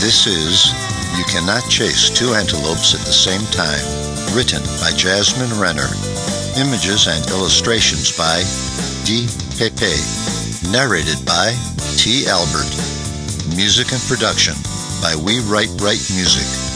This is You Cannot Chase Two Antelopes at the Same Time, written by Jasmine Renner. Images and illustrations by D. Pepe. Narrated by T. Albert. Music and production by We Write Right Music.